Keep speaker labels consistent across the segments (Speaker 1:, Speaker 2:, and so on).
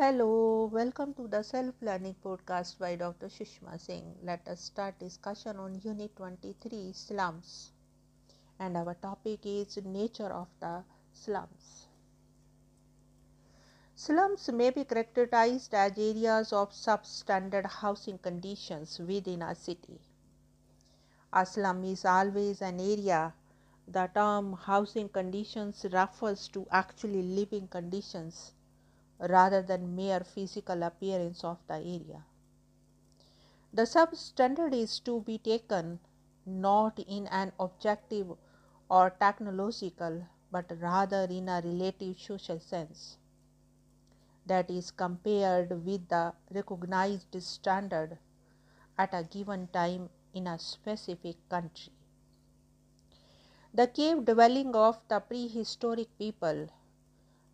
Speaker 1: Hello, welcome to the Self Learning Podcast by Dr. Sushma Singh. Let us start discussion on Unit 23 Slums. And our topic is Nature of the Slums. Slums may be characterized as areas of substandard housing conditions within a city. A slum is always an area. The term housing conditions refers to actually living conditions rather than mere physical appearance of the area. The substandard is to be taken not in an objective or technological but rather in a relative social sense that is compared with the recognized standard at a given time in a specific country. The cave dwelling of the prehistoric people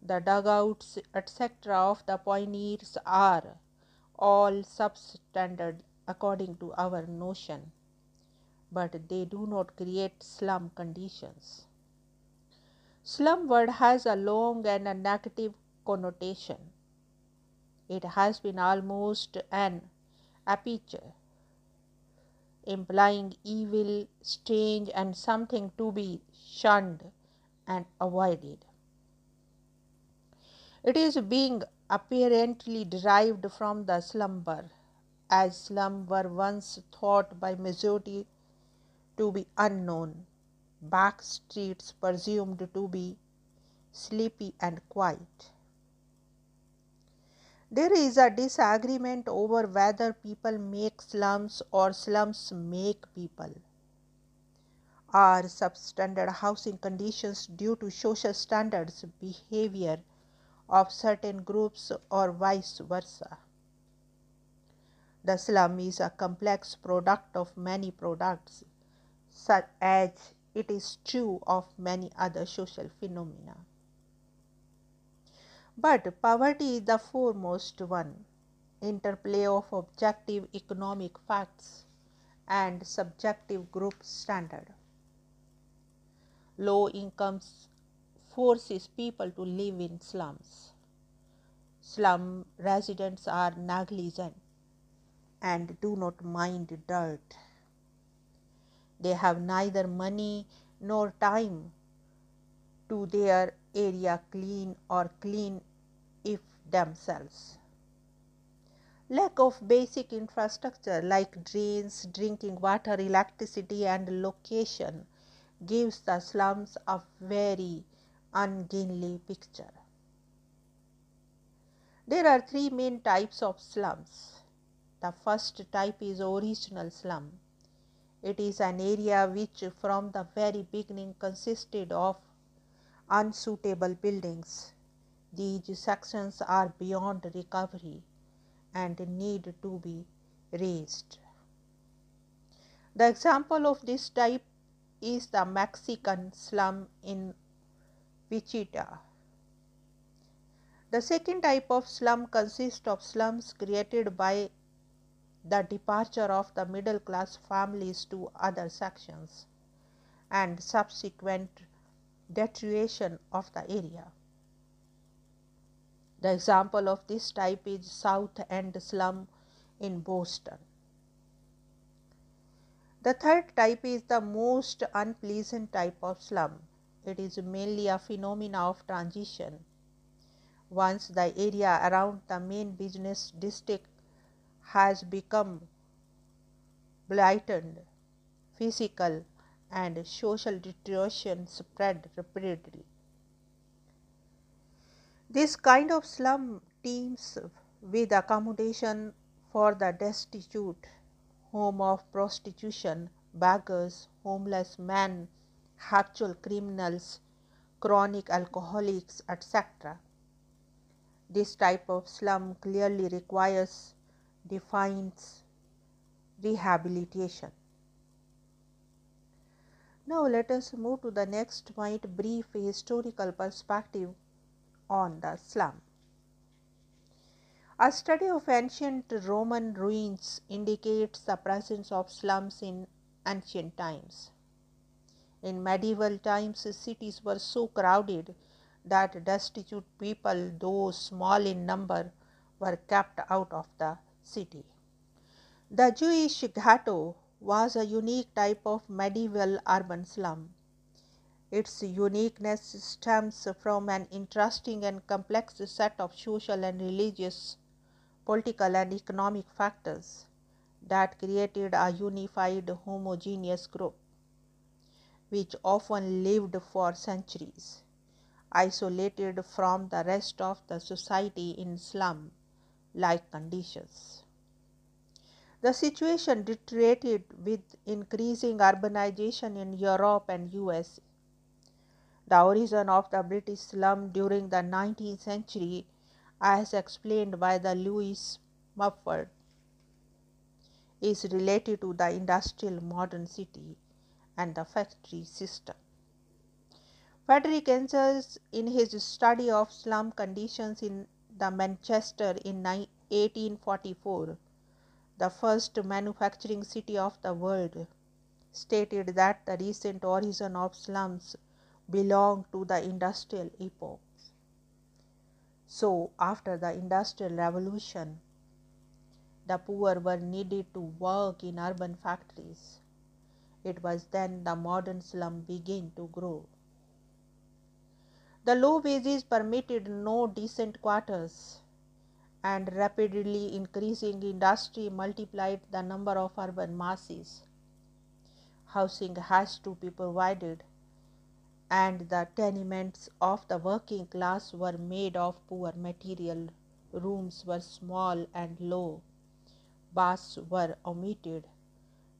Speaker 1: the dugouts, etc., of the pioneers are all substandard according to our notion, but they do not create slum conditions. Slum word has a long and a negative connotation. It has been almost an epithet, implying evil, strange, and something to be shunned and avoided. It is being apparently derived from the slumber, as slum were once thought by majority to be unknown, back streets presumed to be sleepy and quiet. There is a disagreement over whether people make slums or slums make people. Are substandard housing conditions due to social standards, behavior, of certain groups or vice versa. The slum is a complex product of many products, such as it is true of many other social phenomena. But poverty is the foremost one, interplay of objective economic facts and subjective group standard. Low incomes forces people to live in slums. Slum residents are negligent and do not mind dirt. They have neither money nor time to their area clean or clean if themselves. Lack of basic infrastructure like drains, drinking water, electricity, and location gives the slums a very ungainly picture. There are three main types of slums. The first type is original slum. It is an area which from the very beginning consisted of unsuitable buildings. These sections are beyond recovery and need to be razed. The example of this type is the Mexican slum in Wichita. The second type of slum consists of slums created by the departure of the middle class families to other sections and subsequent deterioration of the area. The example of this type is South End slum in Boston. The third type is the most unpleasant type of slum it is mainly a phenomena of transition. Once the area around the main business district has become blighted, physical and social deterioration spread rapidly. This kind of slum teems with accommodation for the destitute, home of prostitution, beggars, homeless men, habitual criminals, chronic alcoholics, etc. This type of slum clearly requires defines rehabilitation. Now let us move to the next point brief historical perspective on the slum. A study of ancient Roman ruins indicates the presence of slums in ancient times. In medieval times, cities were so crowded that destitute people, though small in number, were kept out of the city. The Jewish ghetto was a unique type of medieval urban slum. Its uniqueness stems from an interesting and complex set of social and religious, political, and economic factors that created a unified homogeneous group, which often lived for centuries, isolated from the rest of the society in slum like conditions. The situation deteriorated with increasing urbanization in Europe and US. The origin of the British slum during the 19th century, as explained by the Lewis Mumford, is related to the industrial modern city and the factory system. Frederick Engels, in his study of slum conditions in the Manchester in 1844, the first manufacturing city of the world, stated that the recent origin of slums belonged to the industrial epoch. So, after the Industrial Revolution, the poor were needed to work in urban factories. It was then the modern slum began to grow. The low wages permitted no decent quarters and rapidly increasing industry multiplied the number of urban masses. Housing has to be provided, and the tenements of the working class were made of poor material. Rooms were small and low. Baths were omitted.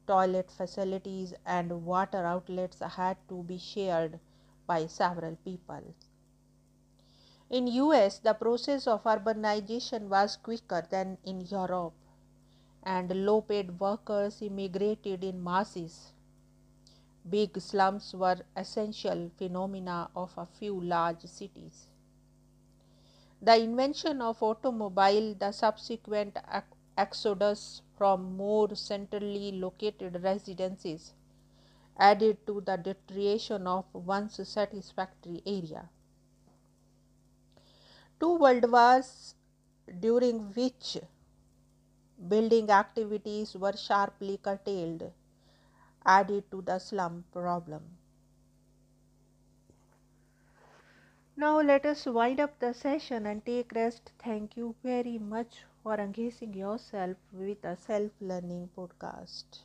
Speaker 1: Toilet facilities and water outlets had to be shared by several people. In US, the process of urbanization was quicker than in Europe, and low-paid workers immigrated in masses. Big slums were essential phenomena of a few large cities. The invention of automobile, the subsequent exodus from more centrally located residences added to the deterioration of once satisfactory area two world wars during which building activities were sharply curtailed added to the slum problem. Now let us wind up the session and take rest. Thank you very much or engaging yourself with a self learning podcast.